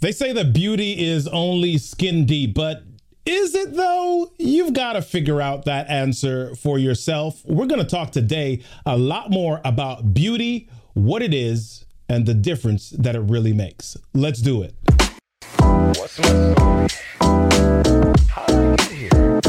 They say that beauty is only skin deep, but is it though? You've got to figure out that answer for yourself. We're going to talk today a lot more about beauty, what it is, and the difference that it really makes. Let's do it. What's my story? How did I get here?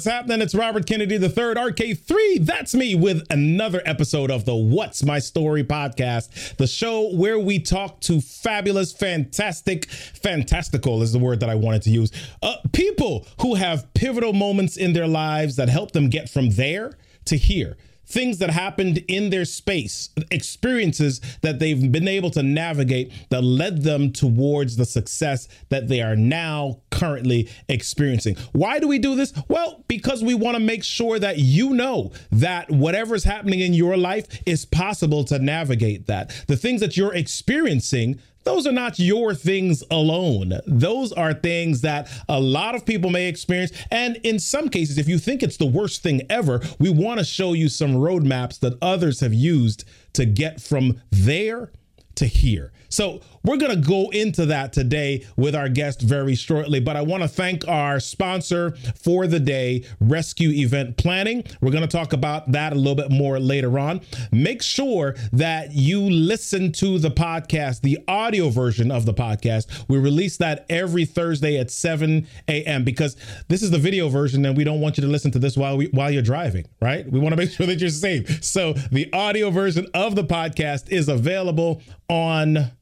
What's happening? It's Robert Kennedy III, RK3. That's me with another episode of the What's My Story podcast, the show where we talk to fabulous, fantastic, fantastical is the word that I wanted to use, uh, people who have pivotal moments in their lives that help them get from there to here things that happened in their space, experiences that they've been able to navigate that led them towards the success that they are now currently experiencing. Why do we do this? Well, because we want to make sure that you know that whatever's happening in your life is possible to navigate that. The things that you're experiencing those are not your things alone. Those are things that a lot of people may experience. And in some cases, if you think it's the worst thing ever, we want to show you some roadmaps that others have used to get from there to here. So we're going to go into that today with our guest very shortly. But I want to thank our sponsor for the day, Rescue Event Planning. We're going to talk about that a little bit more later on. Make sure that you listen to the podcast, the audio version of the podcast. We release that every Thursday at 7 a.m. because this is the video version and we don't want you to listen to this while we, while you're driving, right? We want to make sure that you're safe. So the audio version of the podcast is available on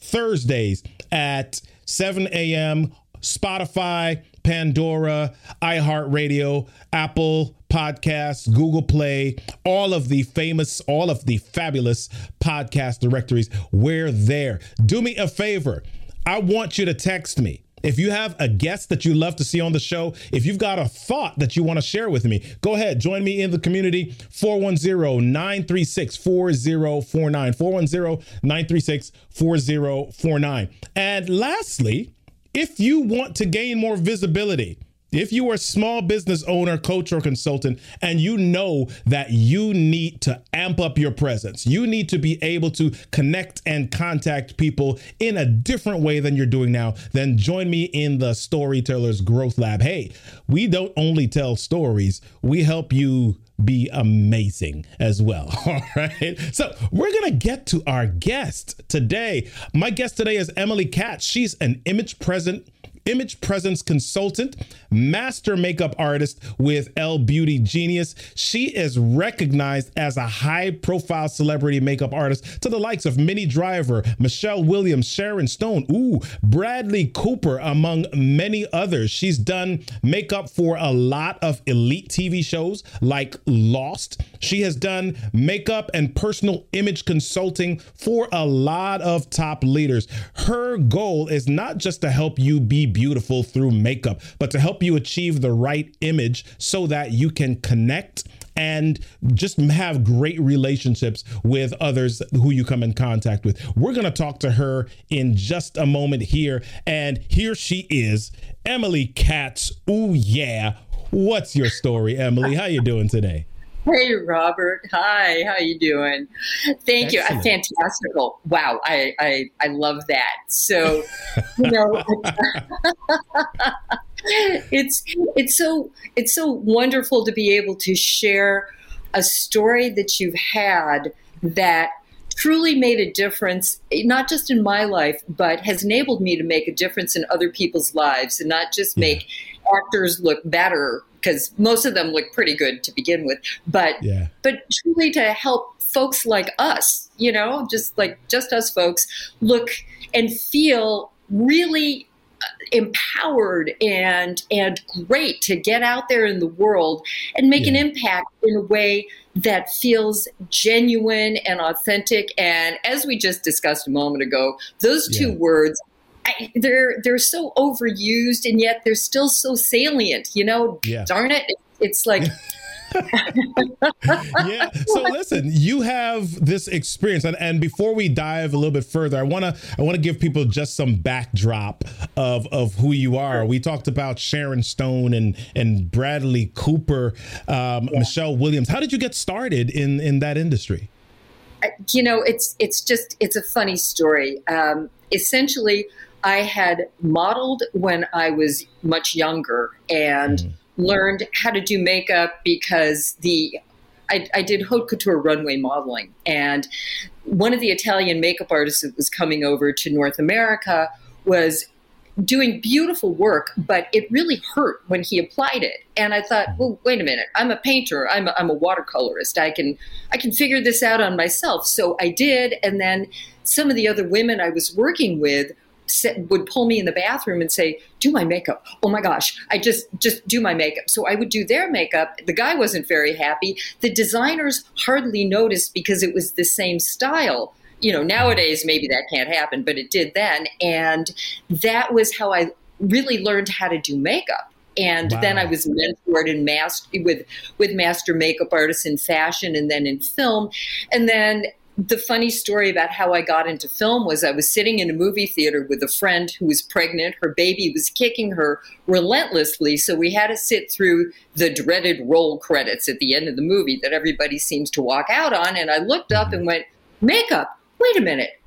Thursdays at 7 a.m. Spotify, Pandora, iHeartRadio, Apple Podcasts, Google Play, all of the famous, all of the fabulous podcast directories. We're there. Do me a favor. I want you to text me. If you have a guest that you love to see on the show, if you've got a thought that you want to share with me, go ahead, join me in the community 410-936-4049. 410-936-4049. And lastly, if you want to gain more visibility, if you are a small business owner, coach, or consultant, and you know that you need to amp up your presence, you need to be able to connect and contact people in a different way than you're doing now, then join me in the Storytellers Growth Lab. Hey, we don't only tell stories, we help you be amazing as well. All right. So we're going to get to our guest today. My guest today is Emily Katz. She's an image present image presence consultant, master makeup artist with L Beauty Genius. She is recognized as a high profile celebrity makeup artist to the likes of Minnie Driver, Michelle Williams, Sharon Stone, ooh, Bradley Cooper, among many others. She's done makeup for a lot of elite TV shows like Lost. She has done makeup and personal image consulting for a lot of top leaders. Her goal is not just to help you be beautiful through makeup, but to help you achieve the right image so that you can connect and just have great relationships with others who you come in contact with. We're going to talk to her in just a moment here. And here she is, Emily Katz. Ooh, yeah. What's your story, Emily? How you doing today? Hey, Robert. Hi. How you doing? Thank Excellent. you. Fantastical. Wow. I, I, I love that. So, you know, it's, it's so, it's so wonderful to be able to share a story that you've had that truly made a difference, not just in my life, but has enabled me to make a difference in other people's lives and not just make actors look better because most of them look pretty good to begin with, but yeah. but truly to help folks like us, you know, just like just us folks, look and feel really empowered and and great to get out there in the world and make yeah. an impact in a way that feels genuine and authentic and as we just discussed a moment ago those two yeah. words I, they're they're so overused and yet they're still so salient. You know, yeah. darn it, it's like yeah. So listen, you have this experience, and, and before we dive a little bit further, I wanna I wanna give people just some backdrop of of who you are. We talked about Sharon Stone and and Bradley Cooper, um, yeah. Michelle Williams. How did you get started in in that industry? You know, it's it's just it's a funny story. Um, essentially, I had modeled when I was much younger and. Mm learned how to do makeup because the I, I, did haute couture runway modeling, and one of the Italian makeup artists that was coming over to North America was doing beautiful work, but it really hurt when he applied it. And I thought, well, wait a minute, I'm a painter, I'm a, I'm a watercolorist, I can I can figure this out on myself. So I did, and then some of the other women I was working with would pull me in the bathroom and say, "Do my makeup." Oh my gosh, I just just do my makeup. So I would do their makeup. The guy wasn't very happy. The designers hardly noticed because it was the same style. You know, nowadays maybe that can't happen, but it did then, and that was how I really learned how to do makeup. And wow. then I was mentored in master with with master makeup artists in fashion and then in film. And then the funny story about how I got into film was I was sitting in a movie theater with a friend who was pregnant. Her baby was kicking her relentlessly. So we had to sit through the dreaded roll credits at the end of the movie that everybody seems to walk out on. And I looked up and went, Makeup, wait a minute.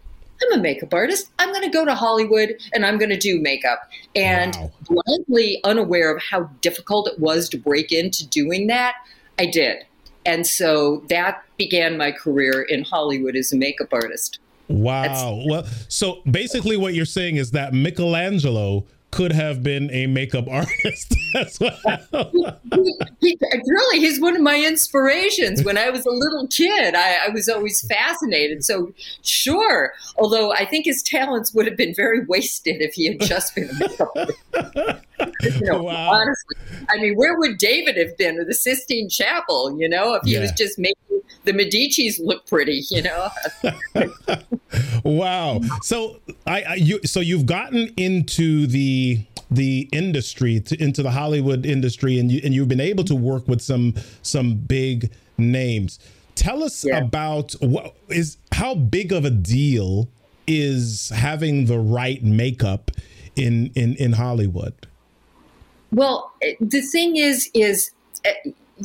I'm a makeup artist. I'm going to go to Hollywood and I'm going to do makeup. And wow. blindly unaware of how difficult it was to break into doing that, I did. And so that began my career in Hollywood as a makeup artist. Wow. That's- well, so basically, what you're saying is that Michelangelo could have been a makeup artist as well. he, he, really, he's one of my inspirations. When I was a little kid, I, I, was always fascinated. So, sure, although I think his talents would have been very wasted if he had just been a makeup artist. you know, wow. honestly, I mean, where would David have been, or the Sistine Chapel? You know, if he yeah. was just making the Medici's look pretty, you know. wow. So I, I, you so you've gotten into the the industry to, into the Hollywood industry and you and you've been able to work with some some big names. Tell us yeah. about what is how big of a deal is having the right makeup in in in Hollywood? Well, the thing is is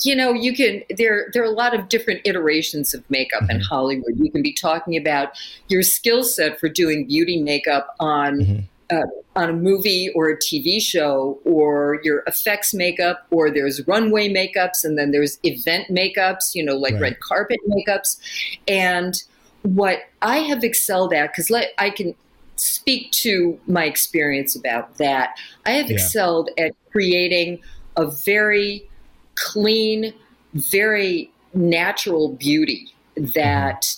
you know, you can there there are a lot of different iterations of makeup mm-hmm. in Hollywood. You can be talking about your skill set for doing beauty makeup on mm-hmm. uh, on a movie or a TV show, or your effects makeup, or there's runway makeups, and then there's event makeups. You know, like right. red carpet makeups, and what I have excelled at because I can speak to my experience about that. I have yeah. excelled at creating a very clean, very natural beauty that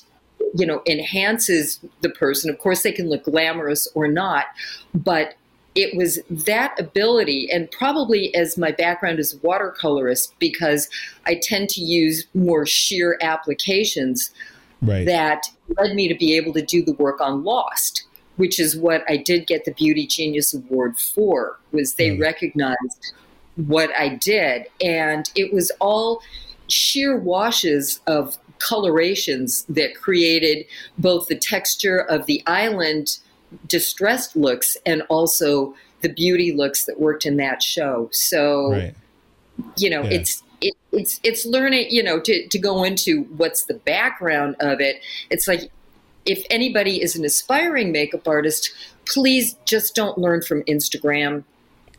you know enhances the person. Of course, they can look glamorous or not, but it was that ability, and probably as my background as a watercolorist, because I tend to use more sheer applications, right. that led me to be able to do the work on Lost, which is what I did get the Beauty Genius Award for. Was they mm. recognized what I did. And it was all sheer washes of colorations that created both the texture of the island distressed looks and also the beauty looks that worked in that show. So, right. you know, yeah. it's it, it's it's learning. You know, to to go into what's the background of it. It's like if anybody is an aspiring makeup artist, please just don't learn from Instagram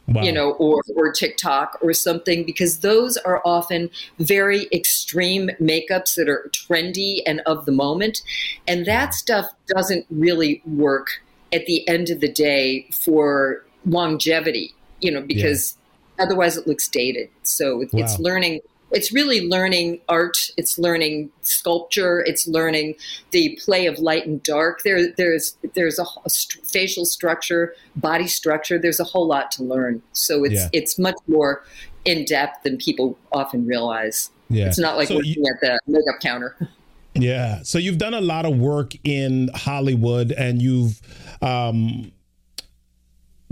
wow. you know, or or TikTok or something, because those are often very extreme makeups that are trendy and of the moment, and that stuff doesn't really work at the end of the day for longevity, you know, because yeah. otherwise it looks dated. So wow. it's learning it's really learning art. It's learning sculpture. It's learning the play of light and dark. There there's there's a, a st- facial structure body structure. There's a whole lot to learn. So it's yeah. it's much more in depth than people often realize. Yeah. it's not like so working you, at the makeup counter. Yeah. So you've done a lot of work in hollywood and you've um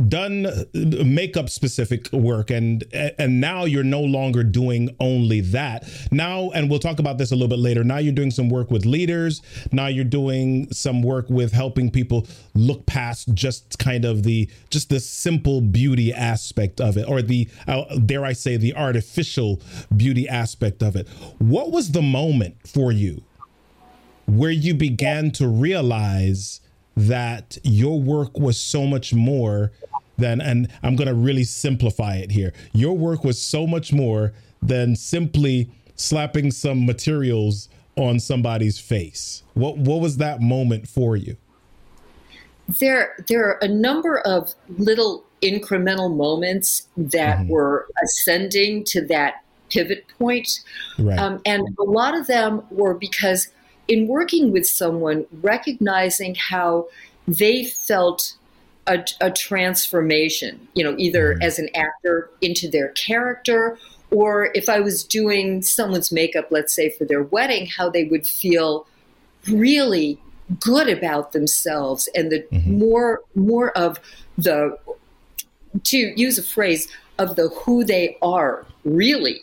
done makeup specific work and and now you're no longer doing only that. Now and we'll talk about this a little bit later. Now you're doing some work with leaders. Now you're doing some work with helping people look past just kind of the just the simple beauty aspect of it or the uh, dare i say the artificial beauty aspect of it. What was the moment for you where you began to realize that your work was so much more than, and I'm going to really simplify it here. Your work was so much more than simply slapping some materials on somebody's face. What what was that moment for you? There there are a number of little incremental moments that mm-hmm. were ascending to that pivot point. Right. Um, and a lot of them were because in working with someone, recognizing how they felt a, a transformation, you know, either mm-hmm. as an actor into their character, or if I was doing someone's makeup, let's say for their wedding, how they would feel really good about themselves and the mm-hmm. more more of the to use a phrase of the who they are really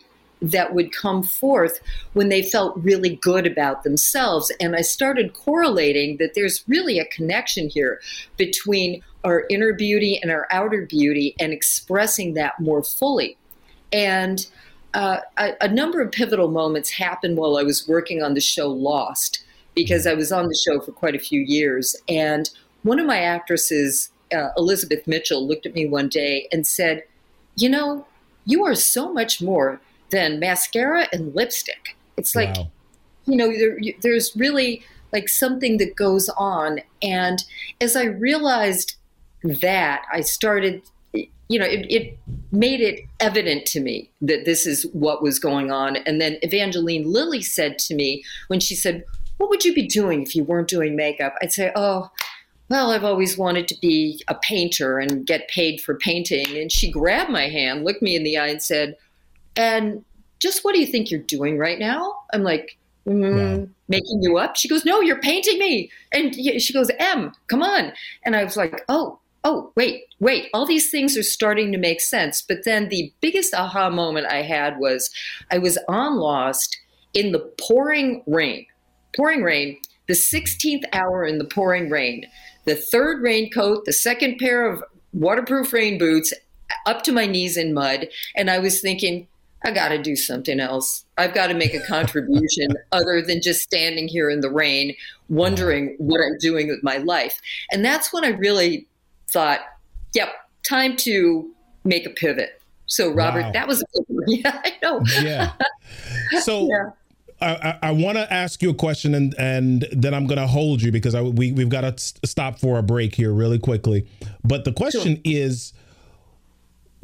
that would come forth when they felt really good about themselves. And I started correlating that there's really a connection here between our inner beauty and our outer beauty and expressing that more fully. And uh, a, a, number of pivotal moments happened while I was working on the show Lost, because I was on the show for quite a few years. And one of my actresses, uh, Elizabeth Mitchell, looked at me one day and said, You know, you are so much more than mascara and lipstick. It's like, wow. you know, there, there's really like something that goes on. And as I realized that, I started, you know, it, it made it evident to me that this is what was going on. And then Evangeline Lilly said to me when she said, What would you be doing if you weren't doing makeup? I'd say, Oh, well, I've always wanted to be a painter and get paid for painting. And she grabbed my hand, looked me in the eye, and said, and just what do you think you're doing right now? I'm like, mm, wow. making you up. She goes, no, you're painting me. And she goes, M, come on. And I was like, oh, oh, wait, wait, all these things are starting to make sense. But then the biggest aha moment I had was I was on Lost in the pouring rain, pouring rain, the 16th hour in the pouring rain, the third raincoat, the second pair of waterproof rain boots up to my knees in mud. And I was thinking, I got to do something else. I've got to make a contribution other than just standing here in the rain, wondering what I'm doing with my life. And that's when I really thought, yep, time to make a pivot. So, Robert, wow. that was. Yeah, I know. Yeah. So, yeah. I, I want to ask you a question and and then I'm going to hold you because I, we we've got to stop for a break here really quickly. But the question sure. is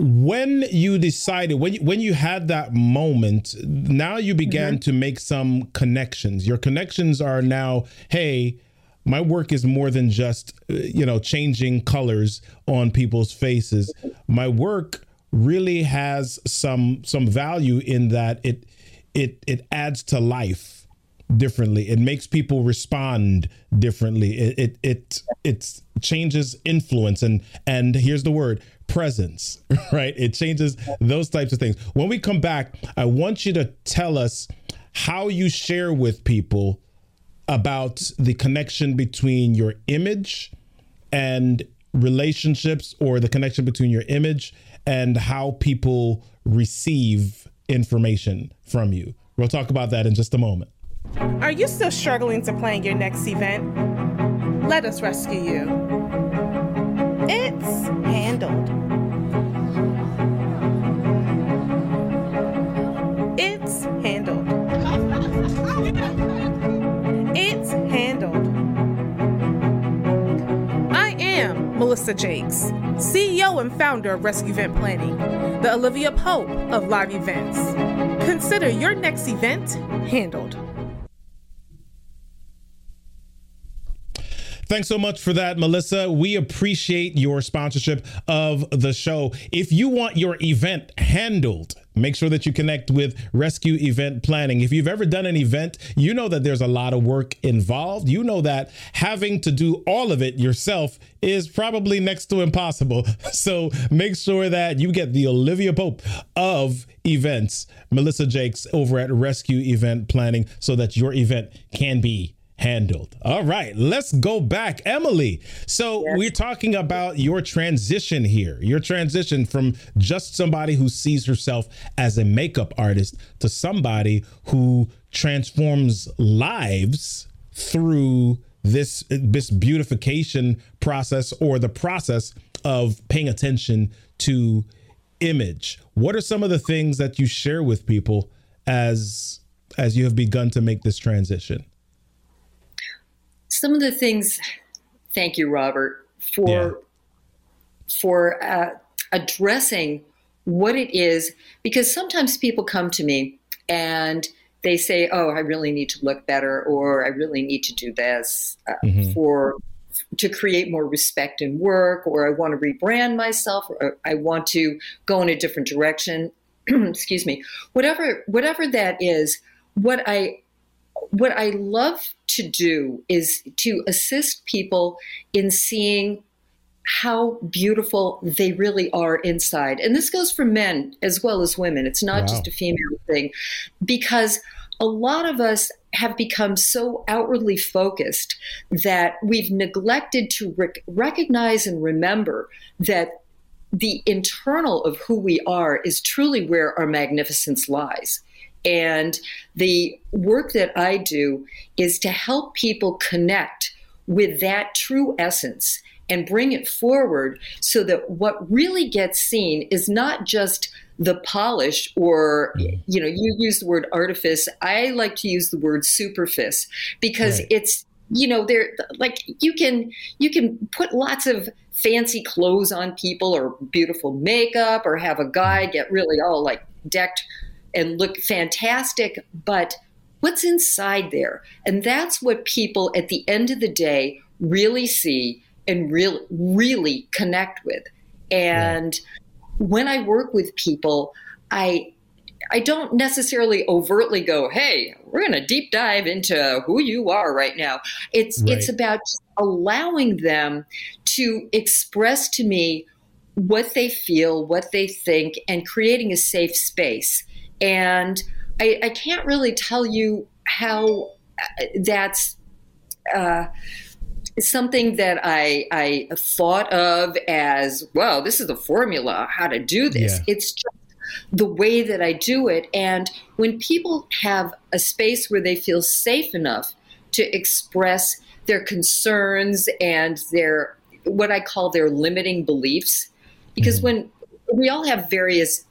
when you decided when you, when you had that moment now you began mm-hmm. to make some connections. Your connections are now hey my work is more than just uh, you know changing colors on people's faces. My work really has some some value in that it it it adds to life differently. It makes people respond differently. It it it, it changes influence. And and here's the word presence, right? It changes those types of things. When we come back, I want you to tell us how you share with people about the connection between your image and relationships or the connection between your image and how people receive information from you. We'll talk about that in just a moment. Are you still struggling to plan your next event? Let us rescue you. It's Melissa Jakes, CEO and founder of Rescue Event Planning, the Olivia Pope of live events. Consider your next event handled. Thanks so much for that, Melissa. We appreciate your sponsorship of the show. If you want your event handled, make sure that you connect with Rescue Event Planning. If you've ever done an event, you know that there's a lot of work involved. You know that having to do all of it yourself is probably next to impossible. So make sure that you get the Olivia Pope of events, Melissa Jakes over at Rescue Event Planning, so that your event can be handled. All right, let's go back. Emily, so yes. we're talking about your transition here, your transition from just somebody who sees herself as a makeup artist to somebody who transforms lives through this this beautification process or the process of paying attention to image. What are some of the things that you share with people as as you have begun to make this transition? Some of the things, thank you, Robert, for yeah. for uh, addressing what it is, because sometimes people come to me and they say, "Oh, I really need to look better," or "I really need to do this uh, mm-hmm. for." to create more respect in work or I want to rebrand myself or I want to go in a different direction excuse me whatever whatever that is what I what I love to do is to assist people in seeing how beautiful they really are inside. And this goes for men as well as women. It's not wow. just a female thing because a lot of us have become so outwardly focused that we've neglected to rec- recognize and remember that the internal of who we are is truly where our magnificence lies. And the work that I do is to help people connect with that true essence and bring it forward so that what really gets seen is not just the polish or you know you use the word artifice i like to use the word superfice because right. it's you know they're like you can you can put lots of fancy clothes on people or beautiful makeup or have a guy mm. get really all like decked and look fantastic, but what's inside there? And that's what people at the end of the day really see and really really connect with. And when I work with people, I I don't necessarily overtly go, "Hey, we're going to deep dive into who you are right now." It's right. it's about allowing them to express to me what they feel, what they think, and creating a safe space. And I, I can't really tell you how uh, that's uh, something that I, I thought of as, well, this is a formula how to do this. Yeah. It's just the way that I do it. And when people have a space where they feel safe enough to express their concerns and their what I call their limiting beliefs, because mm-hmm. when we all have various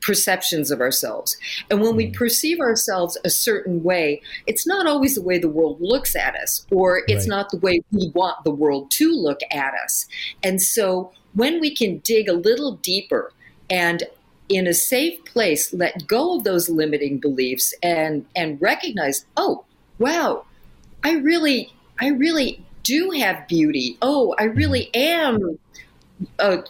perceptions of ourselves. And when we mm. perceive ourselves a certain way, it's not always the way the world looks at us, or it's right. not the way we want the world to look at us. And so when we can dig a little deeper and in a safe place let go of those limiting beliefs and and recognize oh wow i really i really do have beauty oh i really mm-hmm. am a,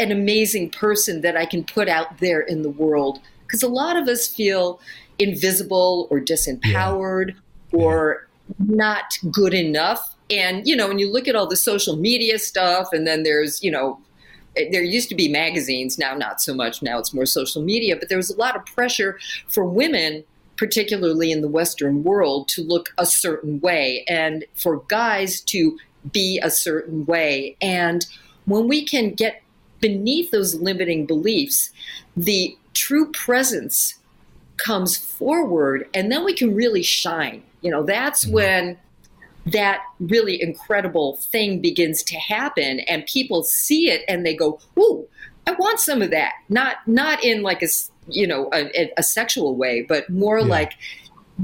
an amazing person that I can put out there in the world. Because a lot of us feel invisible or disempowered yeah. or yeah. not good enough. And, you know, when you look at all the social media stuff, and then there's, you know, eh, there used to be magazines, now not so much. Now it's more social media, but there was a lot of pressure for women, particularly in the Western world, to look a certain way and for guys to be a certain way. And when we can get beneath those limiting beliefs, the true presence comes forward, and then we can really shine. You know, that's mm-hmm. when that really incredible thing begins to happen, and people see it and they go, "Ooh, I want some of that." Not not in like a you know a, a sexual way, but more yeah. like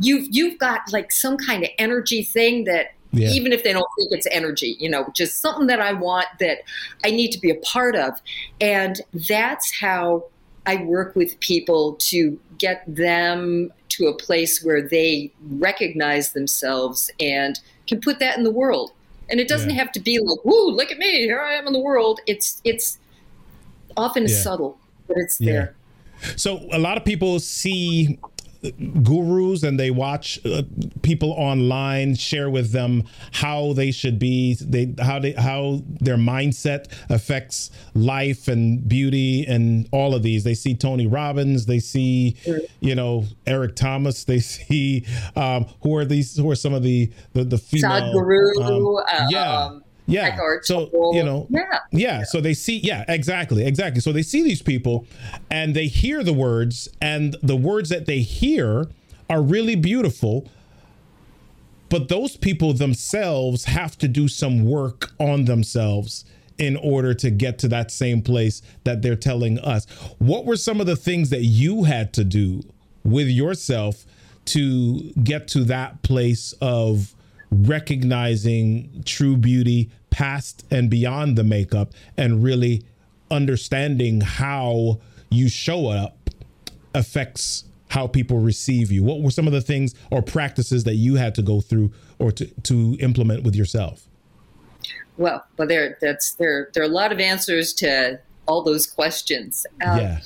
you've you've got like some kind of energy thing that yeah. even if they don't think it's energy, you know, just something that I want that I need to be a part of. And that's how I work with people to get them to a place where they recognize themselves and can put that in the world. And it doesn't Yeah. have to be like, "Woo, look at me! Here I am in the world." It's it's often Yeah. subtle, but it's there. So a lot of people see gurus and they watch uh, people online share with them how they should be they how they how their mindset affects life and beauty and all of these. They see tony robbins they see you know eric thomas they see um who are these who are some of the the, the female Sadhguru, um, uh, yeah. um, yeah Eckhart so you know Yeah. yeah so they see yeah exactly exactly. So they see these people and they hear the words and the words that they hear are really beautiful but those people themselves have to do some work on themselves in order to get to that same place that they're telling us. What were some of the things that you had to do with yourself to get to that place of recognizing true beauty past and beyond the makeup and really understanding how you show up affects how people receive you what were some of the things or practices that you had to go through or to, to implement with yourself Well, but there that's there there are a lot of answers to all those questions. Um, yeah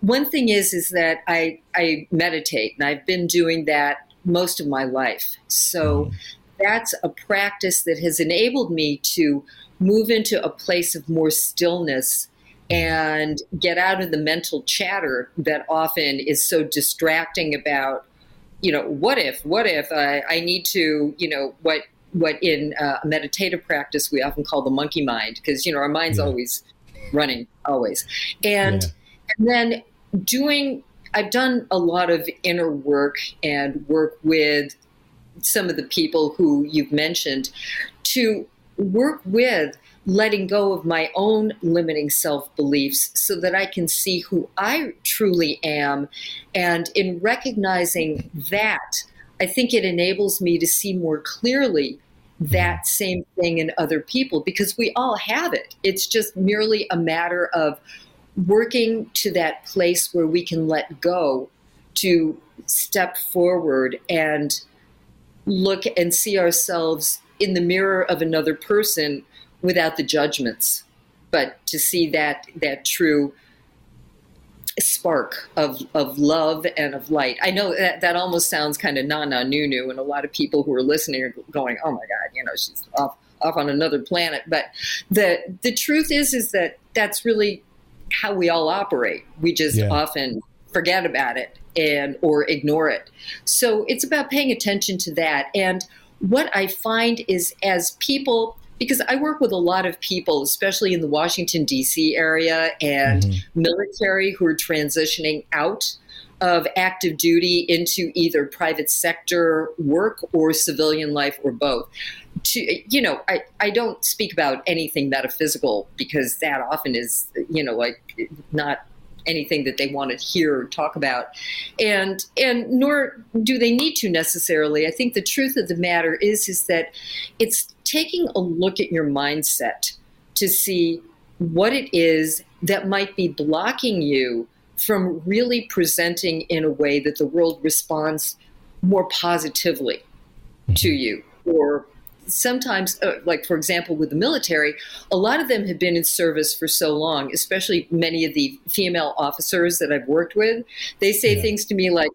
one thing is is that I I meditate and I've been doing that most of my life. So that's a practice that has enabled me to move into a place of more stillness and get out of the mental chatter that often is so distracting about you know what if what if I, I need to you know what what in uh, a meditative practice we often call the monkey mind because you know our mind's Yeah. always running always and Yeah. and then doing i've done a lot of inner work and work with some of the people who you've mentioned to work with letting go of my own limiting self beliefs so that I can see who I truly am. And in recognizing that, I think it enables me to see more clearly that same thing in other people because we all have it. It's just merely a matter of working to that place where we can let go to step forward and look and see ourselves in the mirror of another person without the judgments but to see that that true spark of of love and of light. I know that that almost sounds kind of na na nu nu and a lot of people who are listening are going oh my god you know she's off off on another planet. But the the truth is is that that's really how we all operate. We just Yeah. often forget about it and or ignore it. So it's about paying attention to that. And what i find is as people because i work with a lot of people especially in the washington d.c area and Mhm. military who are transitioning out of active duty into either private sector work or civilian life or both. To you know I, I don't speak about anything metaphysical because that often is you know like not anything that they want to hear or talk about. And and nor do they need to necessarily. I think the truth of the matter is is that it's taking a look at your mindset to see what it is that might be blocking you from really presenting in a way that the world responds more positively to mm-hmm. you or sometimes uh, like for example with the military a lot of them have been in service for so long especially many of the female officers that i've worked with they say Yeah. things to me like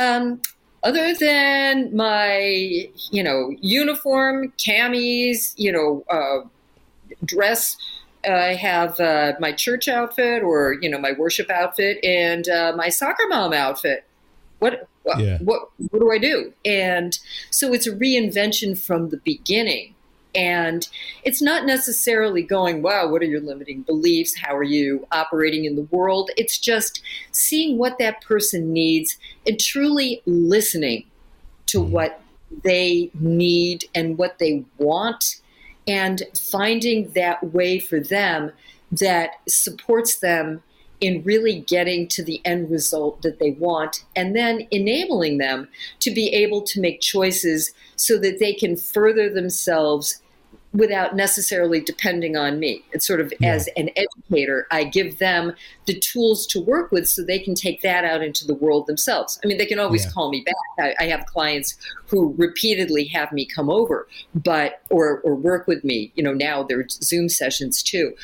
um, other than my you know uniform camis you know uh, dress I have uh, my church outfit or you know my worship outfit and uh, my soccer mom outfit. What what, Yeah. what what do I do? And so it's a reinvention from the beginning. And it's not necessarily going, wow, what are your limiting beliefs? How are you operating in the world? It's just seeing what that person needs and truly listening to Mhm. what they need and what they want and finding that way for them that supports them in really getting to the end result that they want and then enabling them to be able to make choices so that they can further themselves without necessarily depending on me. It's sort of yeah. as an educator, I give them the tools to work with so they can take that out into the world themselves. I mean, they can always yeah. call me back. I, I, have clients who repeatedly have me come over, but or or work with me. You know, now there's Zoom sessions too,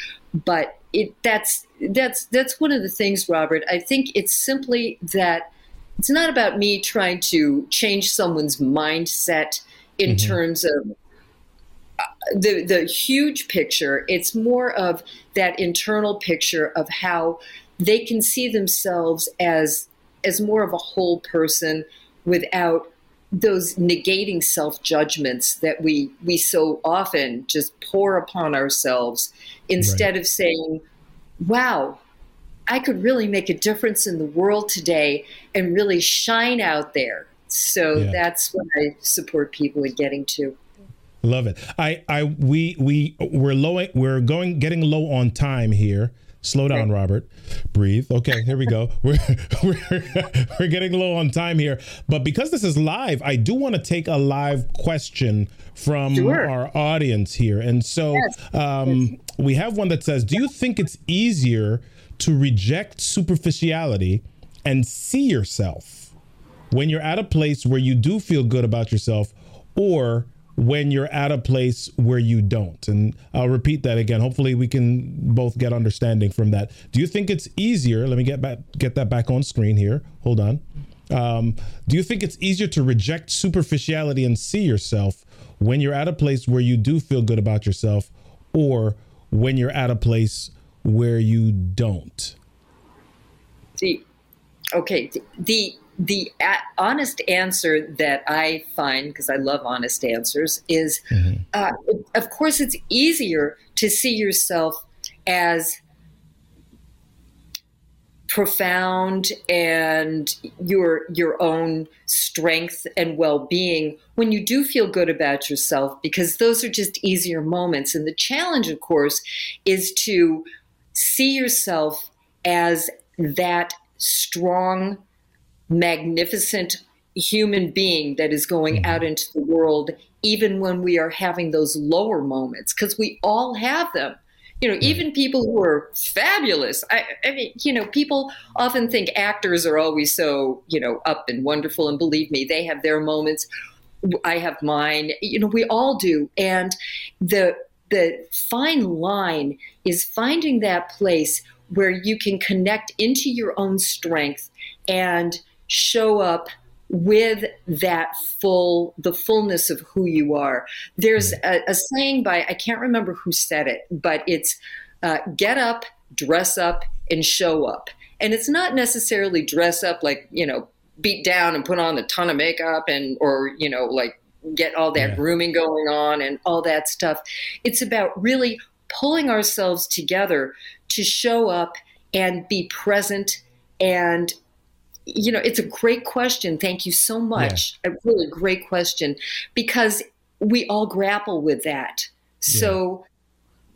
but it that's that's that's one of the things, Robert. I think it's simply that it's not about me trying to change someone's mindset in mm-hmm. terms of the the huge picture. It's more of that internal picture of how they can see themselves as as more of a whole person without those negating self judgments that we we so often just pour upon ourselves instead right. of saying wow i could really make a difference in the world today and really shine out there so yeah. that's what i support people in getting to Love it. I, I, we, we, we're low. We're going, getting low on time here. Slow down, Robert. Breathe. Okay, here we go. We're, we're, we're getting low on time here, but because this is live, I do want to take a live question from sure. our audience here. And so yes. Um, we have one that says, "Do you think it's easier to reject superficiality and see yourself when you're at a place where you do feel good about yourself, or?" When you're at a place where you don't. And I'll repeat that again. Hopefully we can both get understanding from that. Do you think it's easier? Let me get back get that back on screen here. Hold on. Um, do you think it's easier to reject superficiality and see yourself when you're at a place where you do feel good about yourself or when you're at a place where you don't? See, okay, the the honest answer that I find, because I love honest answers, is mm-hmm. uh, of course it's easier to see yourself as profound and your your own strength and well-being when you do feel good about yourself because those are just easier moments and the challenge of course is to see yourself as that strong magnificent human being that is going mm-hmm. out into the world, even when we are having those lower moments, because we all have them. You know, even people who are fabulous. I, I, mean, you know, people often think actors are always so, you know, up and wonderful. And believe me, they have their moments. I have mine. You know, we all do. And the the fine line is finding that place where you can connect into your own strength and show up with that full the fullness of who you are. There's a, a saying by i can't remember who said it but it's uh, get up dress up and show up. And it's not necessarily dress up like you know beat down and put on a ton of makeup and or you know like get all that yeah. grooming going on and all that stuff. It's about really pulling ourselves together to show up and be present and you know, it's a great question. Thank you so much. Yeah. A really great question because we all grapple with that. So,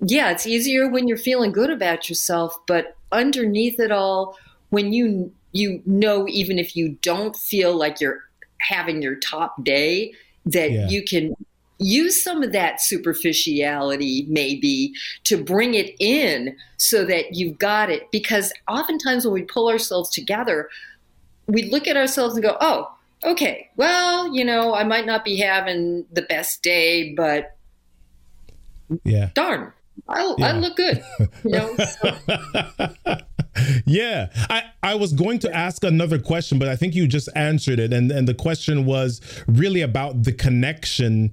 yeah. yeah, it's easier when you're feeling good about yourself, but underneath it all, when you you know even if you don't feel like you're having your top day that yeah. you can use some of that superficiality maybe to bring it in so that you've got it because oftentimes when we pull ourselves together we look at ourselves and go, oh, okay, well, you know, I might not be having the best day, but yeah, darn, I, yeah. I look good. You know. So. yeah, I I was going to ask another question, but I think you just answered it, and and the question was really about the connection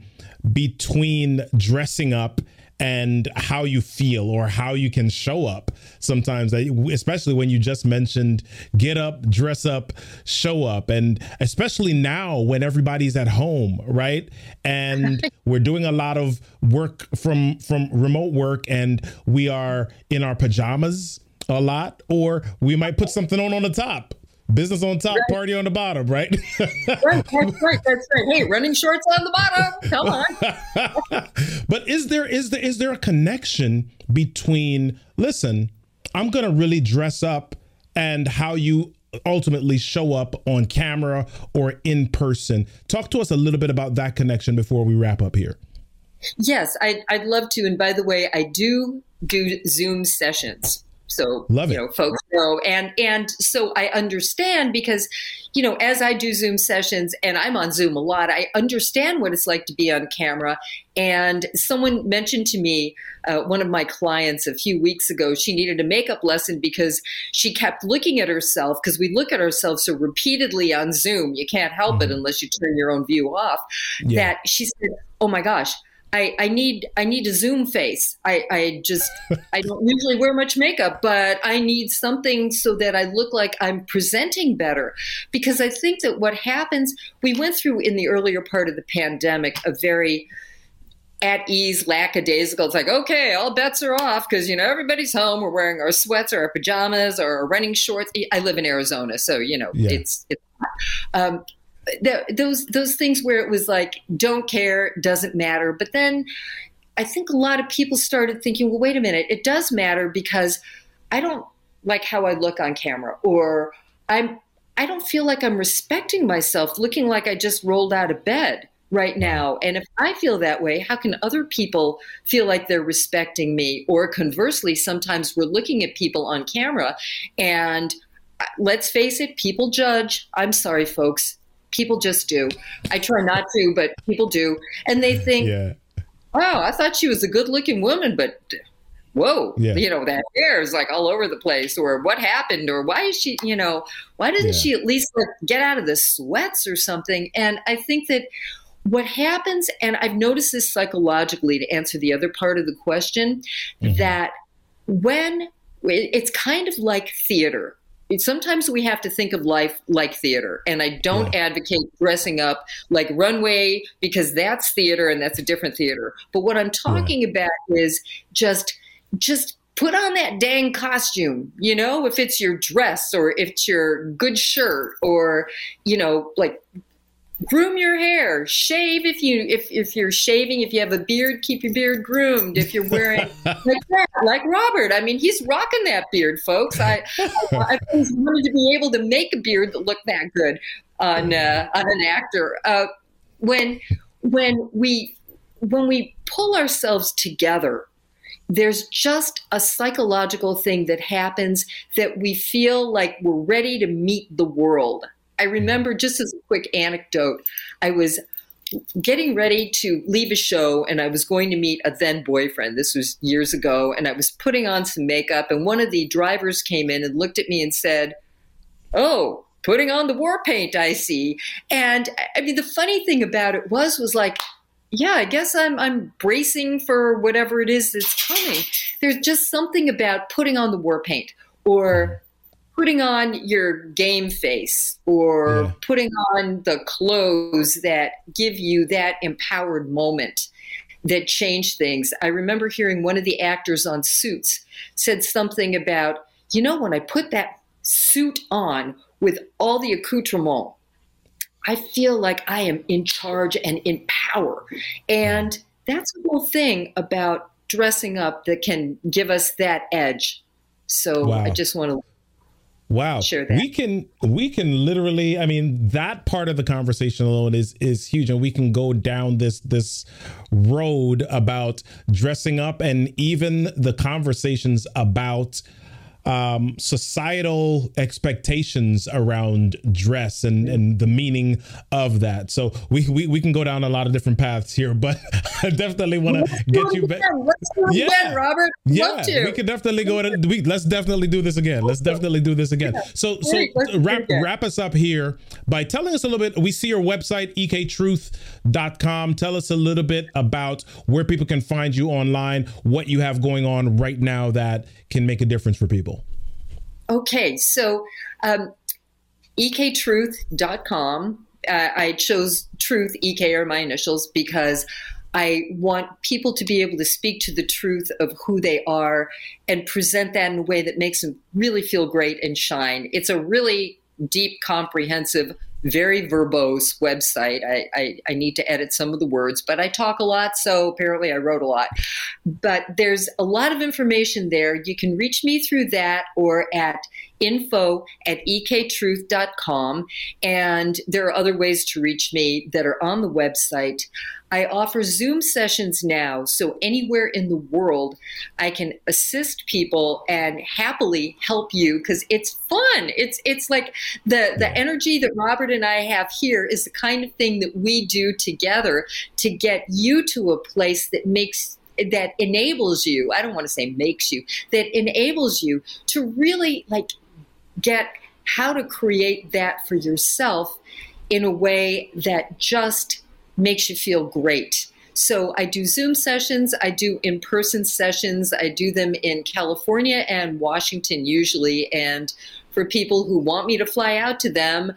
between dressing up and how you feel or how you can show up sometimes especially when you just mentioned get up dress up show up and especially now when everybody's at home right? And we're doing a lot of work from from remote work and we are in our pajamas a lot or we might put something on on the top Business on top, right. party on the bottom, right? right, that's right, that's right. Hey, running shorts on the bottom. Come on. but is there is there is there a connection between listen, I'm gonna really dress up and how you ultimately show up on camera or in person. Talk to us a little bit about that connection before we wrap up here. Yes, I'd, I'd love to. And by the way, I do do Zoom sessions. So Love you it. know, folks know, and and so I understand because, you know, as I do Zoom sessions and I'm on Zoom a lot, I understand what it's like to be on camera. And someone mentioned to me, uh, one of my clients a few weeks ago, she needed a makeup lesson because she kept looking at herself because we look at ourselves so repeatedly on Zoom, you can't help it Mhm. unless you turn your own view off. Yeah. That she said, "Oh my gosh." I, I need I need a Zoom face. I, I just I don't usually wear much makeup, but I need something so that I look like I'm presenting better. Because I think that what happens, we went through in the earlier part of the pandemic a very at ease, lackadaisical. It's like, okay, all bets are off because you know everybody's home. We're wearing our sweats or our pajamas or our running shorts. I live in Arizona, so you know Yeah. it's it's. Um, th- those those things where it was like don't care doesn't matter. But then i think a lot of people started thinking well wait a minute it does matter because i don't like how i look on camera or i'm i don't feel like i'm respecting myself looking like i just rolled out of bed right now. And if i feel that way how can other people feel like they're respecting me? Or conversely sometimes we're looking at people on camera and uh, let's face it people judge. I'm sorry folks people just do i try not to but people do and they think Yeah. wow i thought she was a good looking woman but whoa Yeah. you know that hair is like all over the place or what happened or why is she you know why didn't Yeah. she at least like, get out of the sweats or something and i think that what happens and i've noticed this psychologically to answer the other part of the question Mhm. that when it's kind of like theater sometimes we have to think of life like theater. And i don't advocate dressing up like runway because that's theater and that's a different theater. But what i'm talking about is just just put on that dang costume you know if it's your dress or if it's your good shirt or you know like groom your hair. Shave if you if, if you're shaving if you have a beard keep your beard groomed. If you're wearing like that like robert. I mean he's rocking that beard folks. I I- wanted to be able to make a beard that looked that good on uh, on an actor. Uh, when when we when we pull ourselves together there's just a psychological thing that happens that we feel like we're ready to meet the world. I mm-hmm. remember, just as a quick anecdote, I was getting ready to leave a show and I was going to meet a then boyfriend. This was years ago. And I was putting on some makeup, and one of the drivers came in and looked at me and said, Oh, putting on the war paint, I see. And I mean, the funny thing about it was, was like, yeah, I guess I'm I'm bracing for whatever it is that's coming. There's just something about putting on the war paint or putting on your game face or Yeah. putting on the clothes that give you that empowered moment that change things. I remember hearing one of the actors on Suits said something about, you know, when I put that suit on with all the accoutrement, I feel like I am in charge and in power. And that's the whole thing about dressing up that can give us that edge. So Wow. I just want to Wow. That. We can we can literally I mean that part of the conversation alone is is huge and we can go down this this road about dressing up and even the conversations about um societal expectations around dress and and the meaning of that. So we we, we can go down a lot of different paths here, but I definitely want to get you back. Let's do it Yeah. again, Robert. Yeah, Love to. we could definitely go. To, we let's definitely do this again. Let's definitely do this again. So, so Great, let's do it wrap wrap us up here by telling us a little bit. We see your website ektruth.com. Tell us a little bit about where people can find you online, what you have going on right now that can make a difference for people. Okay, so um, ektruth.com. Uh, I chose truth, EK are my initials, because I want people to be able to speak to the truth of who they are and present that in a way that makes them really feel great and shine. It's a really deep, comprehensive, very verbose website. I, I, I need to edit some of the words, but I talk a lot, so apparently I wrote a lot. But there's a lot of information there. You can reach me through that or at info at ektruth.com. And there are other ways to reach me that are on the website. I offer Zoom sessions now, so anywhere in the world, I can assist people and happily help you because it's fun. It's it's like the the energy that Robert and I have here is the kind of thing that we do together to get you to a place that makes that enables you. I don't want to say makes you that enables you to really like get how to create that for yourself in a way that just makes you feel great. So I do Zoom sessions, I do in person sessions, I do them in California and Washington usually. And for people who want me to fly out to them,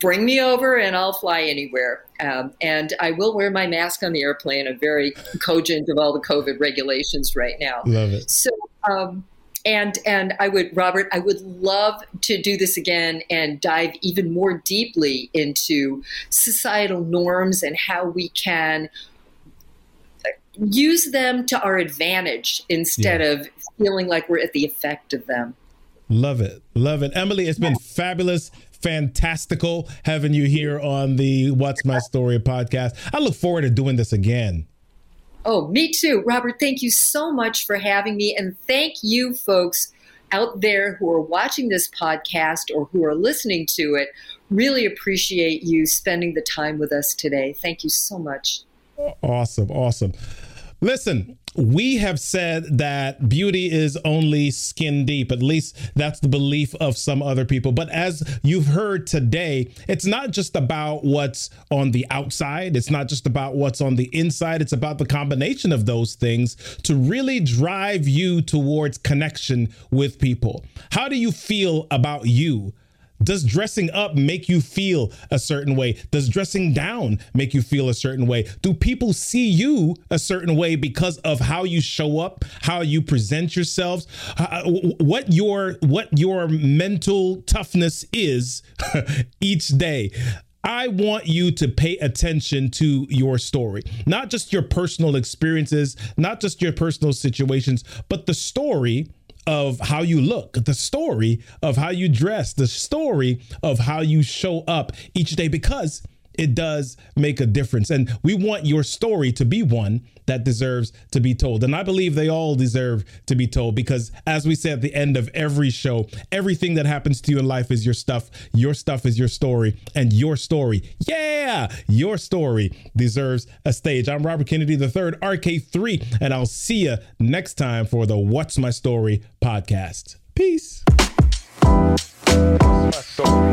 bring me over and I'll fly anywhere. Um, and I will wear my mask on the airplane. I'm very cogent of all the COVID regulations right now. Love it. So, um, and and I would Robert, I would love to do this again and dive even more deeply into societal norms and how we can use them to our advantage instead yeah. of feeling like we're at the effect of them. Love it. Love it. Emily, it's been fabulous fantastical having you here on the What's My Story podcast. I look forward to doing this again. Oh, me too. Robert, thank you so much for having me. And thank you, folks out there who are watching this podcast or who are listening to it. Really appreciate you spending the time with us today. Thank you so much. Awesome. Awesome. Listen, we have said that beauty is only skin deep. At least that's the belief of some other people. But as you've heard today, it's not just about what's on the outside, it's not just about what's on the inside. It's about the combination of those things to really drive you towards connection with people. How do you feel about you? Does dressing up make you feel a certain way? Does dressing down make you feel a certain way? Do people see you a certain way because of how you show up, how you present yourselves, uh, what your what your mental toughness is each day? I want you to pay attention to your story, not just your personal experiences, not just your personal situations, but the story of how you look, the story of how you dress, the story of how you show up each day, because it does make a difference. And we want your story to be one that deserves to be told. And I believe they all deserve to be told because, as we say at the end of every show, everything that happens to you in life is your stuff. Your stuff is your story, and your story, yeah, your story deserves a stage. I'm Robert Kennedy III, RK3, and I'll see you next time for the What's My Story podcast. Peace. What's my story?